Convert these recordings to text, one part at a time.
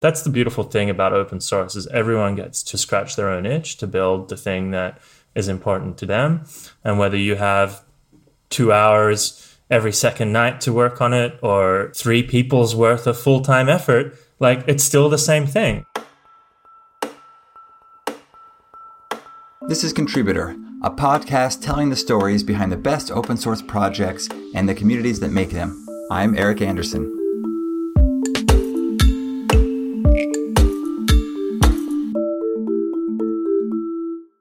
That's the beautiful thing about open source is everyone gets to scratch their own itch to build the thing that is important to them. And whether you have two hours every second night to work on it or three people's worth of full time effort, like it's still the same thing. This is Contributor, a podcast telling the stories behind the best open source projects and the communities that make them. I'm Eric Anderson.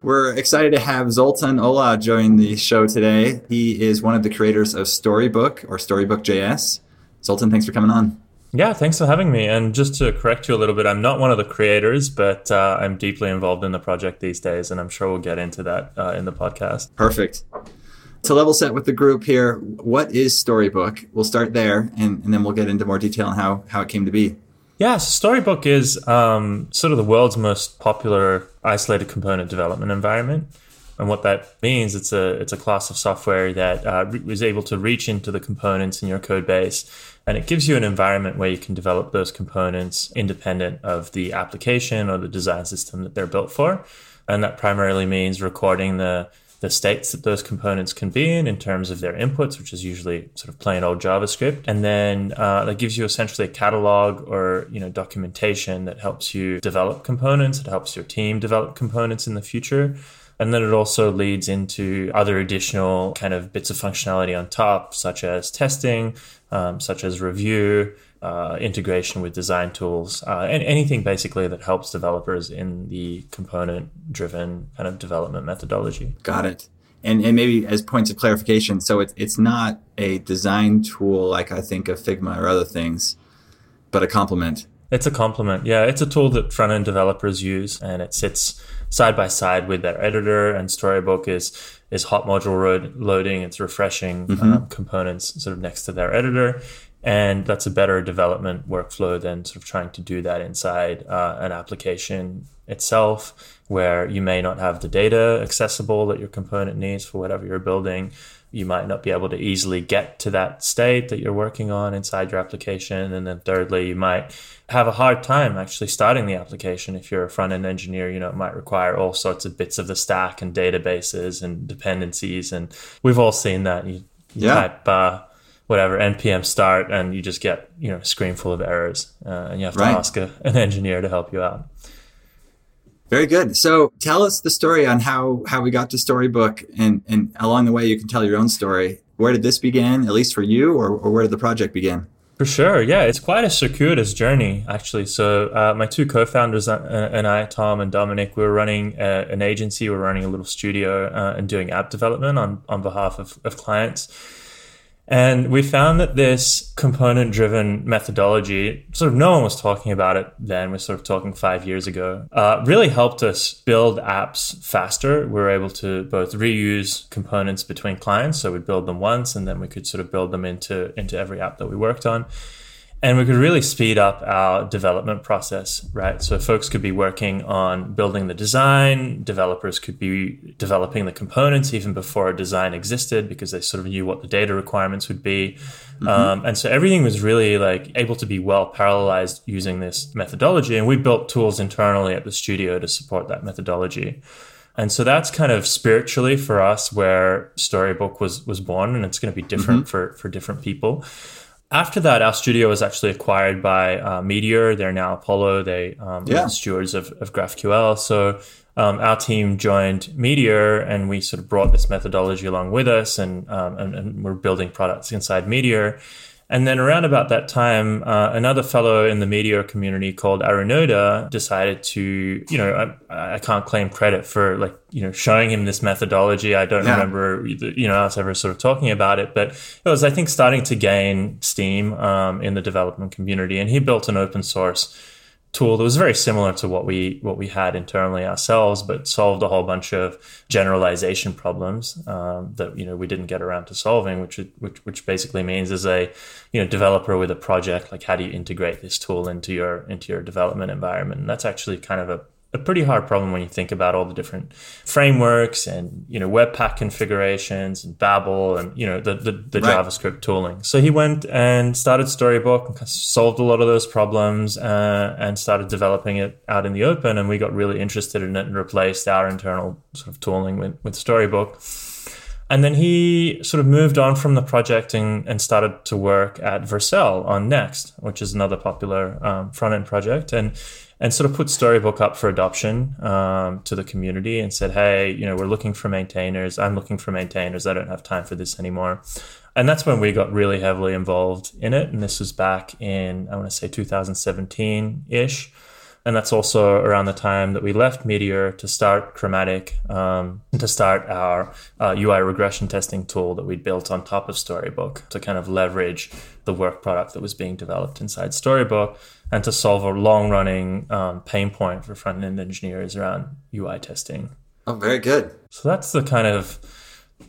We're excited to have Zoltan Olah join the show today. He is one of the creators of Storybook or Storybook.js. Zoltan, thanks for coming on. Yeah, thanks for having me. And just to correct you a little bit, I'm not one of the creators, but uh, I'm deeply involved in the project these days, and I'm sure we'll get into that uh, in the podcast. Perfect. To level set with the group here, what is Storybook? We'll start there, and, and then we'll get into more detail on how, how it came to be. Yeah, so Storybook is um, sort of the world's most popular isolated component development environment. And what that means, it's a it's a class of software that uh, is able to reach into the components in your code base, and it gives you an environment where you can develop those components independent of the application or the design system that they're built for. And that primarily means recording the the states that those components can be in in terms of their inputs, which is usually sort of plain old JavaScript, and then uh, that gives you essentially a catalog or you know documentation that helps you develop components. It helps your team develop components in the future. And then it also leads into other additional kind of bits of functionality on top, such as testing, um, such as review, uh, integration with design tools, uh, and anything basically that helps developers in the component driven kind of development methodology. Got it. And, and maybe as points of clarification, so it's, it's not a design tool like I think of Figma or other things, but a complement. It's a complement. Yeah, it's a tool that front end developers use, and it sits side by side with their editor. And Storybook is is hot module loading. It's refreshing mm-hmm. um, components sort of next to their editor, and that's a better development workflow than sort of trying to do that inside uh, an application itself where you may not have the data accessible that your component needs for whatever you're building. You might not be able to easily get to that state that you're working on inside your application. And then thirdly you might have a hard time actually starting the application if you're a front end engineer. You know it might require all sorts of bits of the stack and databases and dependencies. And we've all seen that. You, yeah. type uh, whatever npm start and you just get you know a screen full of errors uh, and you have to right. ask a, an engineer to help you out very good so tell us the story on how how we got to storybook and and along the way you can tell your own story where did this begin at least for you or, or where did the project begin for sure, yeah, it's quite a circuitous journey actually. So uh, my two co-founders uh, and I, Tom and Dominic, we were running a, uh, an agency. We we're running a little studio uh, and doing app development on on behalf of, of clients and we found that this component driven methodology, sort of no one was talking about it then, we're sort of talking five years ago, uh, really helped us build apps faster. We were able to both reuse components between clients. So we'd build them once and then we could sort of build them into, into every app that we worked on and we could really speed up our development process, right? So folks could be working on building the design, developers could be developing the components even before a design existed because they sort of knew what the data requirements would be. Mm-hmm. Um, and so everything was really like able to be well parallelized using this methodology. And we built tools internally at the studio to support that methodology. And so that's kind of spiritually for us where Storybook was was born, and it's going to be different mm-hmm. for for different people after that, our studio was actually acquired by uh, Meteor. They're now Apollo. They um, yeah. are stewards of, of GraphQL. So um, our team joined Meteor, and we sort of brought this methodology along with us, and um, and, and, we're building products inside Meteor. And then around about that time, uh, another fellow in the Meteor community called Arunoda decided to, you know, I, I, can't claim credit for like, you know, showing him this methodology. I don't yeah. remember, you know, us ever sort of talking about it, but it was, I think, starting to gain steam um, in the development community. And he built an open source tool that was very similar to what we what we had internally ourselves, but solved a whole bunch of generalization problems um, that you know we didn't get around to solving, which, which which basically means as a you know developer with a project, like how do you integrate this tool into your into your development environment? And that's actually kind of a a pretty hard problem when you think about all the different frameworks and you know webpack configurations and babel and you know the the, the right. javascript tooling. So he went and started storybook and solved a lot of those problems uh, and started developing it out in the open. And we got really interested in it and replaced our internal sort of tooling with, with storybook and then he sort of moved on from the project and, and started to work at Vercel on Next, which is another popular um, front end project. And and sort of put Storybook up for adoption um, to the community and said, hey, you know, we're looking for maintainers. I'm looking for maintainers. I don't have time for this anymore. And that's when we got really heavily involved in it. And this was back in, I want to say 2017 ish. And that's also around the time that we left Meteor to start Chromatic, um, to start our uh, UI regression testing tool that we built on top of Storybook to kind of leverage the work product that was being developed inside Storybook and to solve a long running um, pain point for front end engineers around UI testing. Oh, very good. So that's the kind of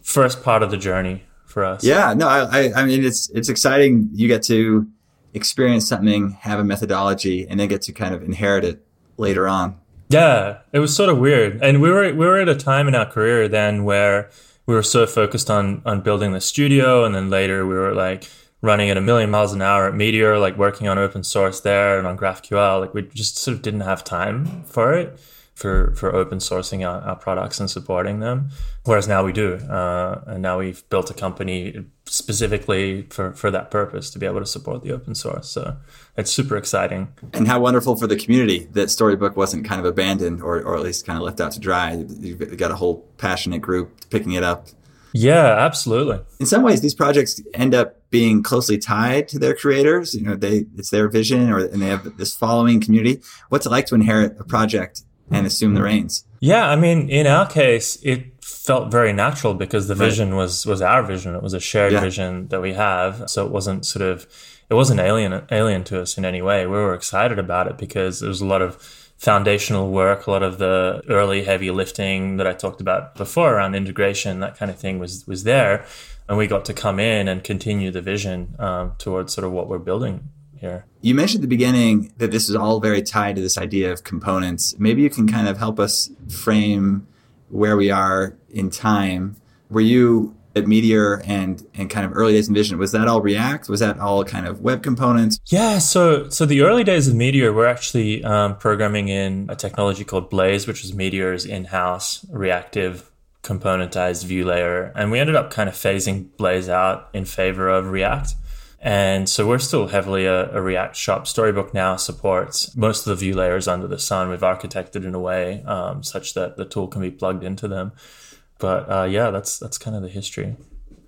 first part of the journey for us. Yeah, no, I, I mean, it's, it's exciting. You get to experience something, have a methodology, and then get to kind of inherit it later on. Yeah, it was sort of weird, and we were we were at a time in our career then where we were so focused on on building the studio, and then later we were like running at a million miles an hour at Meteor, like working on open source there and on GraphQL. Like we just sort of didn't have time for it for for open sourcing our, our products and supporting them. Whereas now we do, uh, and now we've built a company specifically for for that purpose to be able to support the open source. So it's super exciting. And how wonderful for the community that Storybook wasn't kind of abandoned or or at least kind of left out to dry. You've got a whole passionate group picking it up. Yeah, absolutely. In some ways, these projects end up being closely tied to their creators. You know, they it's their vision, or and they have this following community. What's it like to inherit a project and assume the reins. Yeah, I mean, in our case, it felt very natural because the vision was was our vision. It was a shared yeah. vision that we have. So it wasn't sort of it wasn't alien alien to us in any way. We were excited about it because there was a lot of foundational work, a lot of the early heavy lifting that I talked about before around integration, that kind of thing was was there, and we got to come in and continue the vision um, towards sort of what we're building here. You mentioned at the beginning that this is all very tied to this idea of components. Maybe you can kind of help us frame where we are in time. Were you at Meteor and and kind of early days in Vision, was that all React? Was that all kind of web components? Yeah, so so the early days of Meteor, we're actually um, programming in a technology called Blaze, which was Meteor's in-house reactive componentized view layer, and we ended up kind of phasing Blaze out in favor of React. And so we're still heavily a, a, React shop. Storybook now supports most of the view layers under the sun. We've architected in a way um, such that the tool can be plugged into them. But uh, yeah, that's that's kind of the history.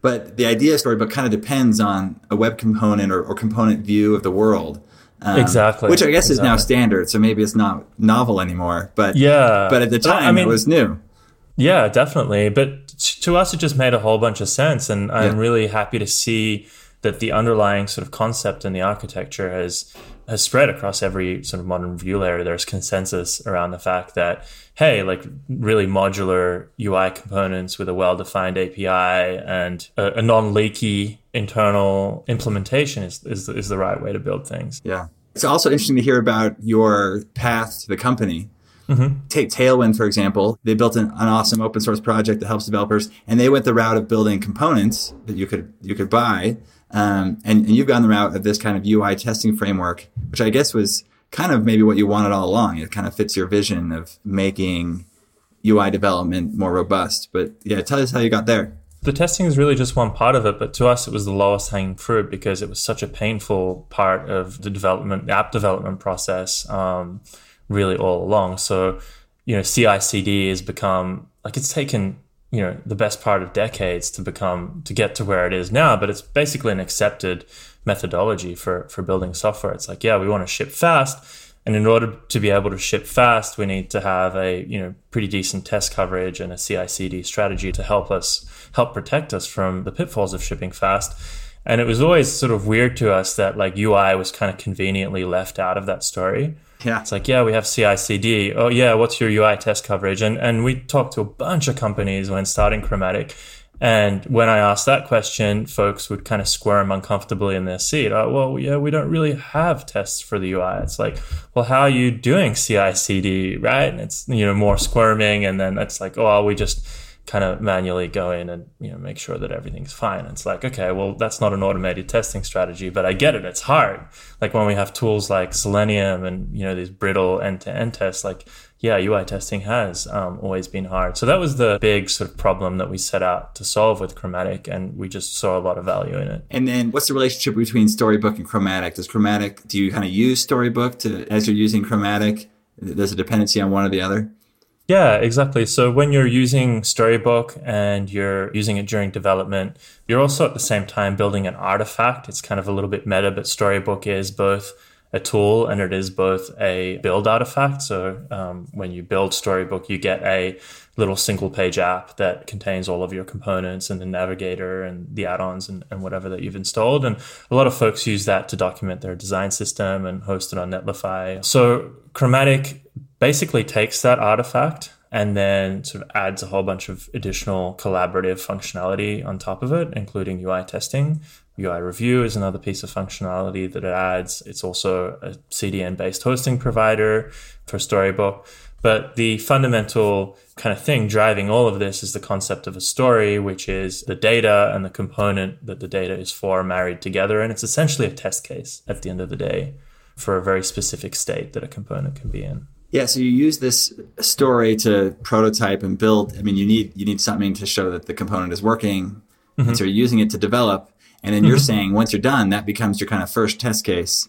But the idea of Storybook kind of depends on a web component or, or component view of the world. Um, exactly. Which I guess exactly. is now standard, so maybe it's not novel anymore. But yeah, but at the time I mean, it was new. Yeah, definitely. But to us, it just made a whole bunch of sense, and I'm really happy to see that the underlying sort of concept in the architecture has has spread across every sort of modern view layer. There's consensus around the fact that hey, like really modular UI components with a well-defined API and a, a non-leaky internal implementation is, is is the right way to build things. Yeah, it's also interesting to hear about your path to the company. Mm-hmm. Take Tailwind, for example. They built an, an, awesome open source project that helps developers, and they went the route of building components that you could you could buy um, and, and, you've gone the route of this kind of UI testing framework, which I guess was kind of maybe what you wanted all along. It kind of fits your vision of making UI development more robust. But yeah, tell us how you got there. The testing is really just one part of it, but to us, it was the lowest hanging fruit because it was such a painful part of the development, app development process, um, really all along. So, you know, CI CD has become like it's taken you know the best part of decades to become to get to where it is now but it's basically an accepted methodology for for building software. It's like yeah we want to ship fast and in order to be able to ship fast we need to have a you know pretty decent test coverage and a CI/CD strategy to help us help protect us from the pitfalls of shipping fast. And it was always sort of weird to us that like UI was kind of conveniently left out of that story yeah. It's like, yeah, we have CI CD. Oh, yeah, what's your UI test coverage? And, and we talked to a bunch of companies when starting Chromatic. And when I asked that question, folks would kind of squirm uncomfortably in their seat. Oh, well, yeah, we don't really have tests for the UI. It's like, well, how are you doing CI CD, right? And it's, you know, more squirming. And then it's like, oh, we just kind of manually go in and, you know, make sure that everything's fine. It's like, okay, well, that's not an automated testing strategy, but I get it. It's hard. Like when we have tools like Selenium and, you know, these brittle end to end tests, like, yeah, UI testing has um, always been hard. So that was the big sort of problem that we set out to solve with Chromatic, and we just saw a lot of value in it. And then, what's the relationship between Storybook and Chromatic? Does Chromatic do you kind of use Storybook to as you're using Chromatic? There's a dependency on one or the other. Yeah, exactly. So when you're using Storybook and you're using it during development, you're also at the same time building an artifact. It's kind of a little bit meta, but Storybook is both a tool and it is both a build artifact. So um, when you build Storybook, you get a little single page app that contains all of your components and the navigator and the add-ons and, and whatever that you've installed. And a lot of folks use that to document their design system and host it on Netlify. So Chromatic basically takes that artifact and then sort of adds a whole bunch of additional collaborative functionality on top of it, including UI testing. UI review is another piece of functionality that it adds. It's also a CDN based hosting provider for Storybook. But the fundamental kind of thing driving all of this is the concept of a story, which is the data and the component that the data is for married together. And it's essentially a test case at the end of the day for a very specific state that a component can be in. Yeah, so you use this story to prototype and build. I mean, you need you need something to show that the component is working. Mm-hmm. And so you're using it to develop. And then you're mm-hmm. saying once you're done, that becomes your kind of first test case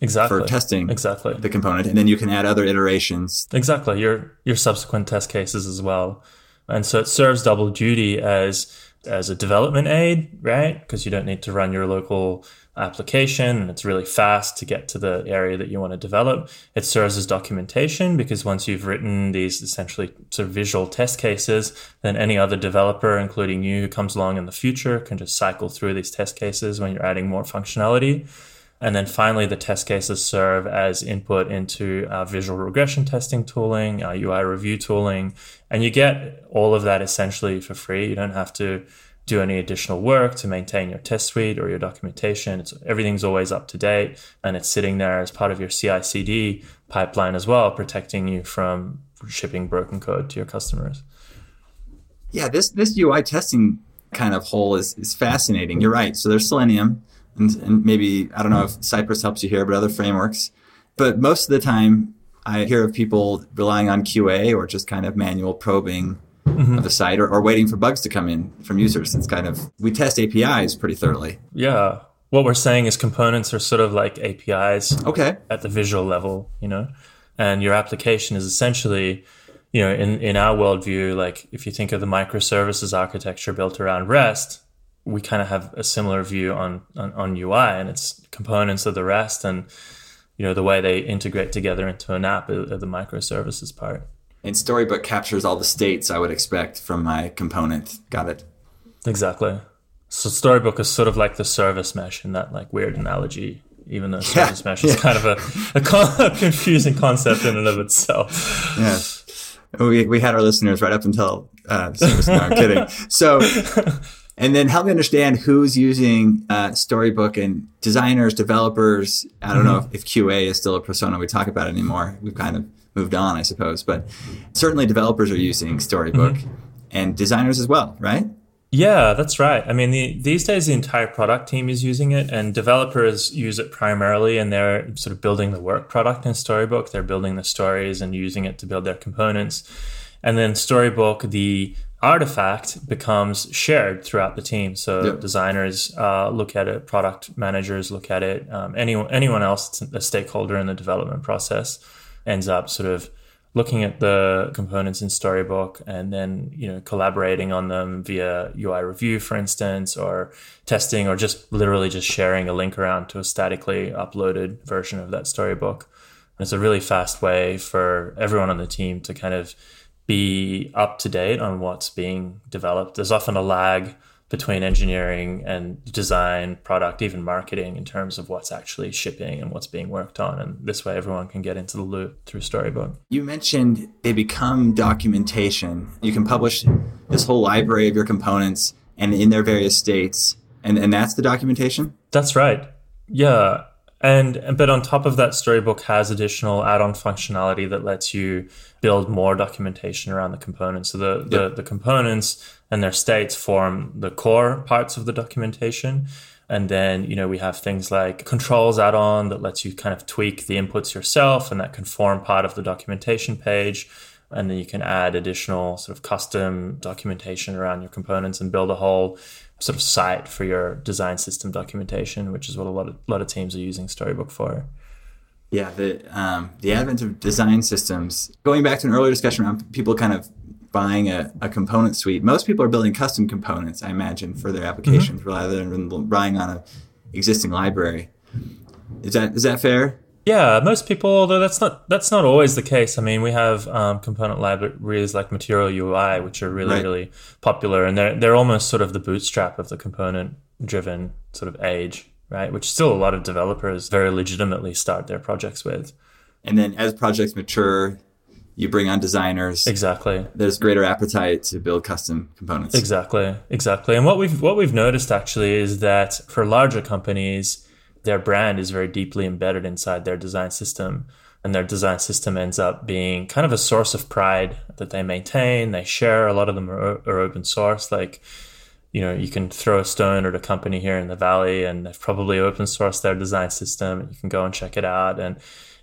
exactly for testing exactly the component, and then you can add other iterations. Exactly, your your subsequent test cases as well, and so it serves double duty as as a development aid, right? Because you don't need to run your local application and it's really fast to get to the area that you want to develop. It serves as documentation because once you've written these essentially sort of visual test cases, then any other developer, including you who comes along in the future, can just cycle through these test cases when you're adding more functionality. And then finally, the test cases serve as input into our visual regression testing tooling, uh, our UI review tooling, and you get all of that essentially for free. You don't have to do any additional work to maintain your test suite or your documentation. It's, everything's always up to date and it's sitting there as part of your CI CD pipeline as well, protecting you from shipping broken code to your customers. Yeah, this, this UI testing kind of hole is, is fascinating. You're right. So there's Selenium and, and maybe, I don't know if Cypress helps you here, but other frameworks. But most of the time, I hear of people relying on QA or just kind of manual probing mm-hmm. of the site or, or waiting for bugs to come in from users. It's kind of, we test APIs pretty thoroughly. Yeah. What we're saying is components are sort of like APIs. Okay. At the visual level, you know, and your application is essentially, you know, in, in our worldview, like if you think of the microservices architecture built around REST, we kind of have a similar view on, on, on UI and its components of the REST and, you know, the way they integrate together into an app are the microservices part. And Storybook captures all the states I would expect from my component. Got it. Exactly. So Storybook is sort of like the service mesh in that like weird analogy, even though service yeah, mesh is yeah. kind of a, a, con- confusing concept in and of itself. Yes. We, we had our listeners right up until uh, service. No, I'm kidding. So, and then help me understand who's using uh, Storybook and designers, developers. I don't mm-hmm. know if, if QA is still a persona we talk about anymore. We've kind of moved on, I suppose. But certainly developers are using Storybook mm-hmm. and designers as well, right? Yeah, that's right. I mean, the, these days the entire product team is using it, and developers use it primarily, and they're sort of building the work product in Storybook. They're building the stories and using it to build their components. And then Storybook, the artifact becomes shared throughout the team. So yep. designers uh, look at it, product managers look at it, um, anyone anyone else, a stakeholder in the development process ends up sort of looking at the components in Storybook and then you know collaborating on them via UI review, for instance, or testing, or just literally just sharing a link around to a statically uploaded version of that Storybook. And it's a really fast way for everyone on the team to kind of be up to date on what's being developed. There's often a lag between engineering and design, product, even marketing in terms of what's actually shipping and what's being worked on. And this way, everyone can get into the loop through Storybook. You mentioned they become documentation. You can publish this whole library of your components and in their various states. And, and that's the documentation? That's right. Yeah. And but on top of that, Storybook has additional add-on functionality that lets you build more documentation around the components. So the, the, the components and their states form the core parts of the documentation. And then, you know, we have things like controls add-on that lets you kind of tweak the inputs yourself and that can form part of the documentation page. And then you can add additional sort of custom documentation around your components and build a whole sort of site for your design system documentation, which is what a lot of a lot of teams are using Storybook for. Yeah, the um, the advent of design systems. Going back to an earlier discussion around people kind of buying a, a component suite. Most people are building custom components, I imagine, for their applications mm-hmm. rather than relying on an existing library. Is that is that fair? Yeah, most people, although that's not that's not always the case. I mean, we have um, component libraries like Material UI, which are really right. really popular, and they're they're almost sort of the bootstrap of the component driven sort of age, right? Which still a lot of developers very legitimately start their projects with. And then as projects mature, you bring on designers. Exactly. There's greater appetite to build custom components. Exactly. Exactly. And what we've what we've noticed actually is that for larger companies their brand is very deeply embedded inside their design system. And their design system ends up being kind of a source of pride that they maintain. They share. A lot of them are, are open source. Like, you know, you can throw a stone at a company here in the valley, and they've probably open sourced their design system. You can go and check it out. And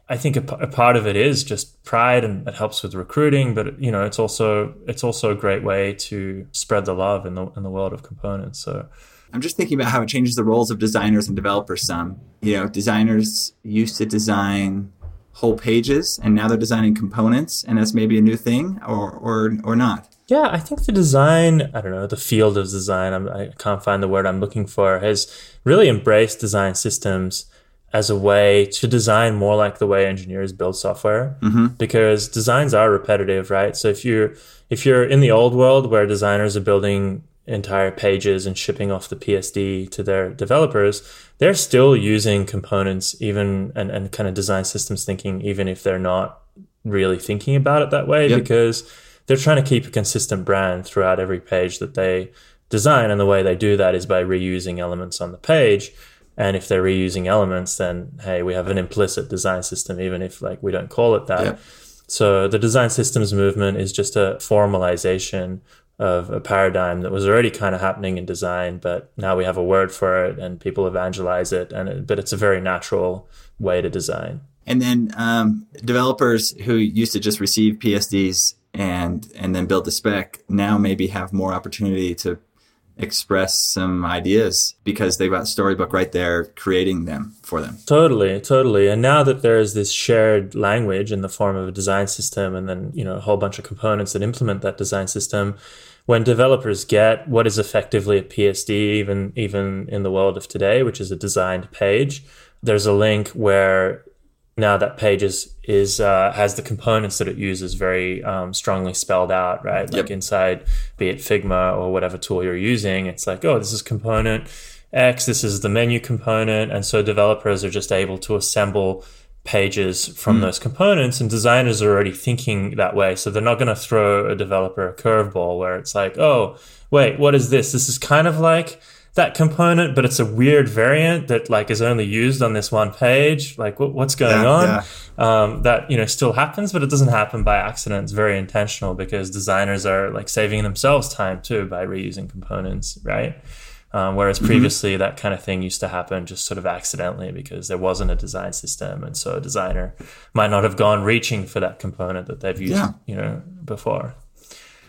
I think a, a, part of it is just pride, and it helps with recruiting. But you know, it's also it's also a great way to spread the love in the in the world of components. So I'm just thinking about how it changes the roles of designers and developers some. You know, designers used to design whole pages and now they're designing components and that's maybe a new thing or or or not. Yeah, I think the design, I don't know, the field of design, I'm, I can not find the word I'm looking for, has really embraced design systems as a way to design more like the way engineers build software mm-hmm. because designs are repetitive, right? So if you're if you're in the old world where designers are building entire pages and shipping off the PSD to their developers, they're still using components even and, and kind of design systems thinking, even if they're not really thinking about it that way, yep. because they're trying to keep a consistent brand throughout every page that they design. And the way they do that is by reusing elements on the page. And if they're reusing elements, then hey, we have an implicit design system, even if like we don't call it that. Yep. So the design systems movement is just a formalization of a paradigm that was already kind of happening in design, but now we have a word for it and people evangelize it. And it, but it's a very natural way to design. And then um, developers who used to just receive PSDs and and then build the spec now maybe have more opportunity to express some ideas because they've got storybook right there creating them for them totally totally and now that there's this shared language in the form of a design system and then you know a whole bunch of components that implement that design system when developers get what is effectively a PSD, even even in the world of today, which is a designed page, there's a link where now that page is is uh, has the components that it uses very um, strongly spelled out, right? Like yep. inside, be it Figma or whatever tool you're using, it's like, oh, this is component X, this is the menu component, and so developers are just able to assemble pages from mm. those components and designers are already thinking that way so they're not going to throw a developer a curveball where it's like oh wait what is this? This is kind of like that component but it's a weird variant that like is only used on this one page. Like what, what's going yeah, on? yeah. Um, that you know still happens but it doesn't happen by accident. It's very intentional because designers are like saving themselves time too by reusing components right um, whereas mm-hmm. previously, mm-hmm. that kind of thing used to happen just sort of accidentally because there wasn't a design system, and so a designer might not have gone reaching for that component that they've used, yeah. you know, before.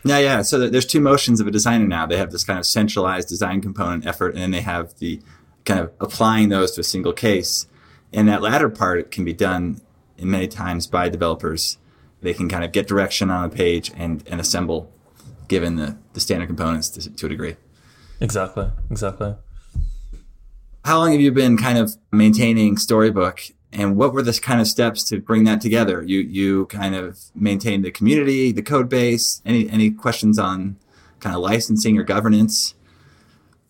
Yeah, yeah. So there's two motions of a designer now. They have this kind of centralized design component effort, and then they have the kind of applying those to a single case. And that latter part can be done many times by developers. They can kind of get direction on a page and, and assemble given the, the standard components to, to a degree. Exactly. Exactly. How long have you been kind of maintaining Storybook and what were the kind of steps to bring that together? You you kind of maintain the community, the code base. Any any questions on kind of licensing or governance?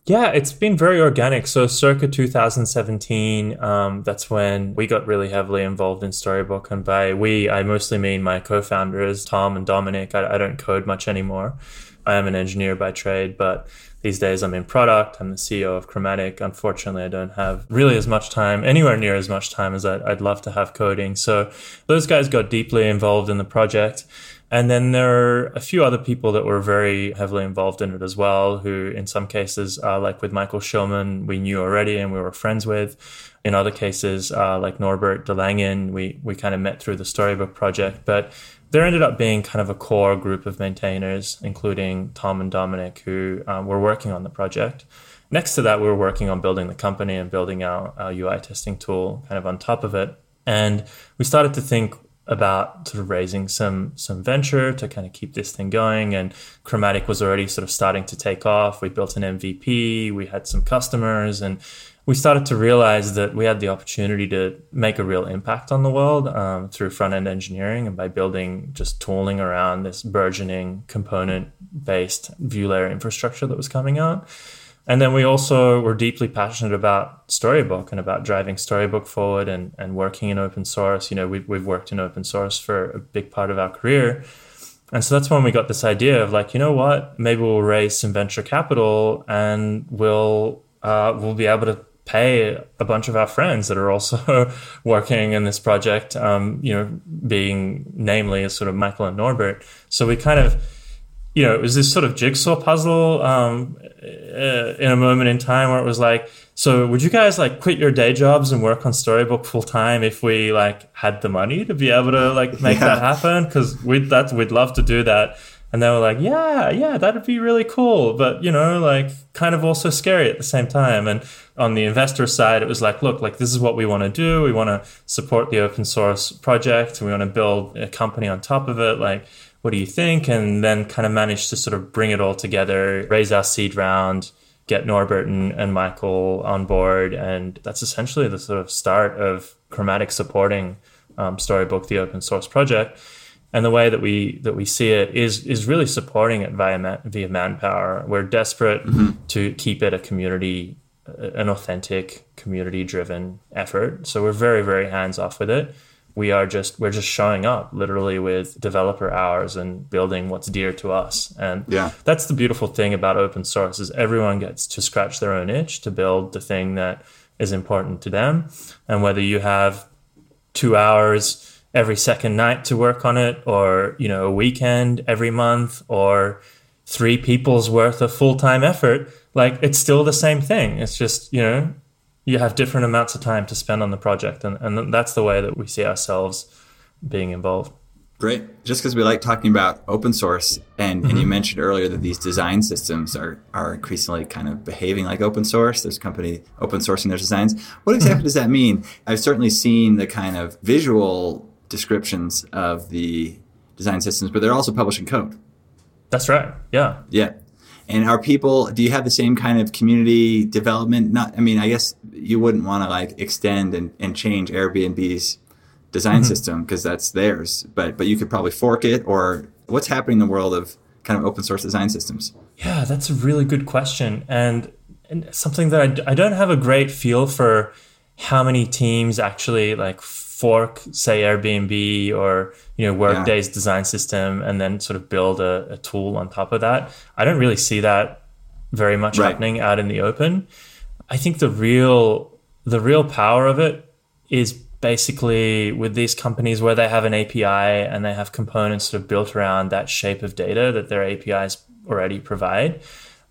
Yeah, it's been very organic. So, circa 2017, um, that's when we got really heavily involved in Storybook. And by we, I mostly mean my co founders, Tom and Dominic. I, I don't code much anymore. I am an engineer by trade, but these days I'm in product. I'm the CEO of Chromatic. Unfortunately, I don't have really as much time, anywhere near as much time as I'd, love to have coding. So those guys got deeply involved in the project. And then there are a few other people that were very heavily involved in it as well, who in some cases, uh, like with Michael Shilman, we knew already and we were friends with. In other cases, uh, like Norbert de Langen, we, we kind of met through the Storybook project. But there ended up being kind of a core group of maintainers, including Tom and Dominic, who um, were working on the project. Next to that, we were working on building the company and building out our UI testing tool kind of on top of it. And we started to think about sort of raising some some venture to kind of keep this thing going. And Chromatic was already sort of starting to take off. We built an MVP, we had some customers, and we started to realize that we had the opportunity to make a real impact on the world um, through front end engineering and by building just tooling around this burgeoning component based view layer infrastructure that was coming out. And then we also were deeply passionate about Storybook and about driving Storybook forward and, and working in open source. You know, we've, we've worked in open source for a big part of our career. And so that's when we got this idea of like, you know what, maybe we'll raise some venture capital and we'll uh, we'll be able to pay a bunch of our friends that are also working in this project, um, you know, being namely sort of Michael and Norbert. So we kind of, you know, it was this sort of jigsaw puzzle um, uh, in a moment in time where it was like, so would you guys like quit your day jobs and work on Storybook full time if we like had the money to be able to like make yeah. that happen? Because we'd that we'd love to do that. And they were like, yeah, yeah, that'd be really cool. But, you know, like kind of also scary at the same time. And on the investor side, it was like, look, like this is what we want to do. We want to support the open source project. And we want to build a company on top of it. Like, what do you think? And then kind of managed to sort of bring it all together, raise our seed round, get Norbert and, and Michael on board. And that's essentially the sort of start of Chromatic supporting um, Storybook, the open source project and the way that we that we see it is is really supporting it via man, via manpower. We're desperate mm-hmm. to keep it a community, an authentic community driven effort. So we're very very hands off with it. We are just we're just showing up literally with developer hours and building what's dear to us. And yeah. that's the beautiful thing about open source is everyone gets to scratch their own itch to build the thing that is important to them. And whether you have two hours every second night to work on it or you know a weekend every month or three people's worth of full-time effort like it's still the same thing it's just you know you have different amounts of time to spend on the project and, and that's the way that we see ourselves being involved Great. Just because we like talking about open source, and, mm-hmm. and you mm-hmm. mentioned earlier that these design systems are are increasingly kind of behaving like open source. There's a company open sourcing their designs. What exactly mm-hmm. does that mean? I've certainly seen the kind of visual descriptions of the design systems, but they're also publishing code. That's right. Yeah. Yeah. And are people, do you have the same kind of community development? Not, I mean, I guess you wouldn't want to like extend and, and change Airbnb's design mm-hmm. system because that's theirs, but, but you could probably fork it or what's happening in the world of kind of open source design systems? Yeah, that's a really good question. And, and something that I, I don't have a great feel for how many teams actually like fork, say Airbnb or you know Workday's yeah. design system, and then sort of build a, a, tool on top of that. I don't really see that very much right. happening out in the open. I think the real the real power of it is basically with these companies where they have an API and they have components sort of built around that shape of data that their APIs already provide.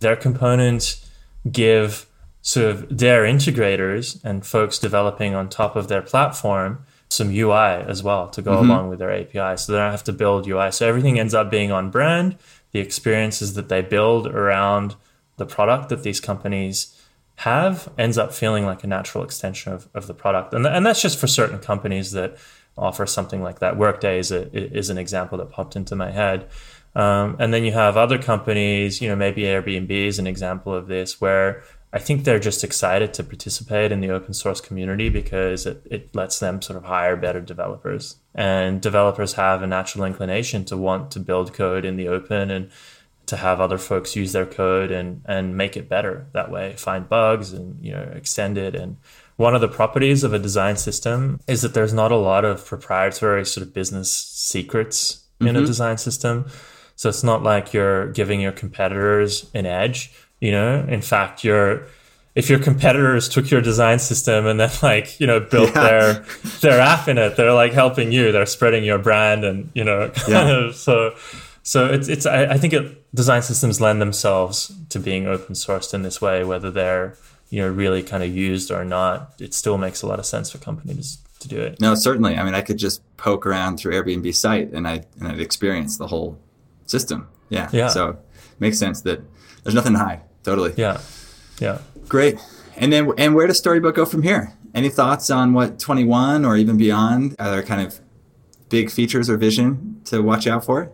Their components give sort of their integrators and folks developing on top of their platform some UI as well to go mm-hmm. along with their API. So they don't have to build UI. So everything ends up being on brand. The experiences that they build around the product that these companies have ends up feeling like a natural extension of, of the product. And, and that's just for certain companies that offer something like that. Workday is, a, is an example that popped into my head. Um, and then you have other companies, you know, maybe Airbnb is an example of this, where I think they're just excited to participate in the open source community because it, it lets them sort of hire better developers. And developers have a natural inclination to want to build code in the open and to have other folks use their code and, and make it better that way, find bugs and you know extend it. And one of the properties of a design system is that there's not a lot of proprietary sort of business secrets mm-hmm. in a mm-hmm. design system. So it's not like you're giving your competitors an edge. You know, in fact, you're if your competitors took your design system and then like you know built yeah. their their app in it, they're like helping you. They're spreading your brand, and you know, kind yeah. so so it's it's. I, I think it, design systems lend themselves to being open sourced in this way, whether they're you know really kind of used or not. It still makes a lot of sense for companies to do it. No, certainly. I mean, I could just poke around through Airbnb site and I and I'd experience the whole system. Yeah. Yeah. So it makes sense that there's nothing to hide. Totally. Yeah. Yeah. Great. And then, and where does Storybook go from here? Any thoughts on what 21 or even beyond? Are there kind of big features or vision to watch out for?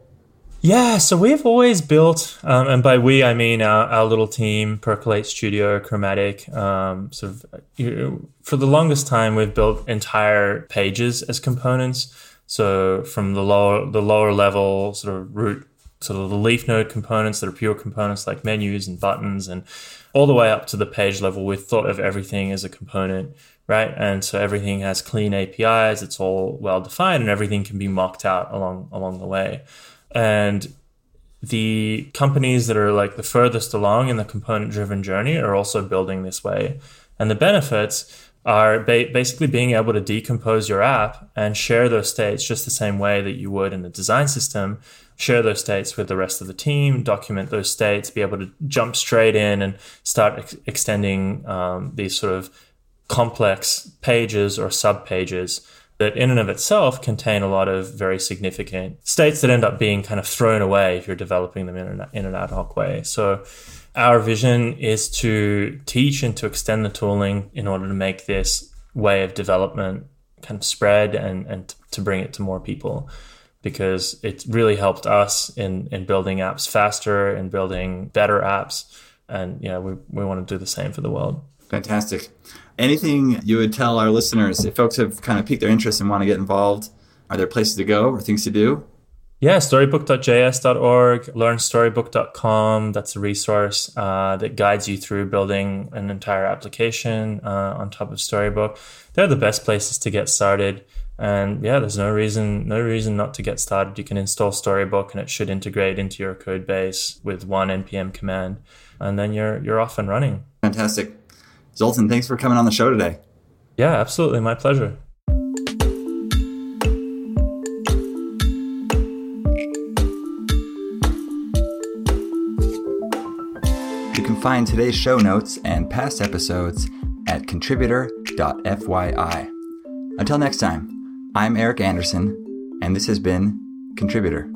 Yeah, so we've always built, um, and by we I mean our, our, little team, Percolate Studio, Chromatic. Um, sort of, you know, for the longest time, we've built entire pages as components. So from the lower the lower level sort of root, sort of the leaf node components that are pure components like menus and buttons and all the way up to the page level, we've thought of everything as a component, right? And so everything has clean APIs, it's all well defined, and everything can be mocked out along along the way. And the companies that are like the furthest along in the component driven journey are also building this way. And the benefits are ba- basically being able to decompose your app and share those states just the same way that you would in the design system share those states with the rest of the team, document those states, be able to jump straight in and start ex- extending um, these sort of complex pages or sub pages that in and of itself contain a lot of very significant states that end up being kind of thrown away if you're developing them in an, in an ad hoc way. So our vision is to teach and to extend the tooling in order to make this way of development kind of spread and, and to bring it to more people because it really helped us in in building apps faster and building better apps and yeah we, we want to do the same for the world fantastic anything you would tell our listeners if folks have kind of piqued their interest and want to get involved are there places to go or things to do yeah, storybook.js.org, learnstorybook.com. That's a resource uh, that guides you through building an entire application uh, on top of Storybook. They're the best places to get started. And yeah, there's no reason no reason not to get started. You can install Storybook and it should integrate into your code base with one npm command, and then you're you're off and running. Fantastic, Zoltan. Thanks for coming on the show today. Yeah, absolutely, my pleasure. You can find today's show notes and past episodes at contributor.fyi. Until next time. I'm Eric Anderson, and this has been Contributor.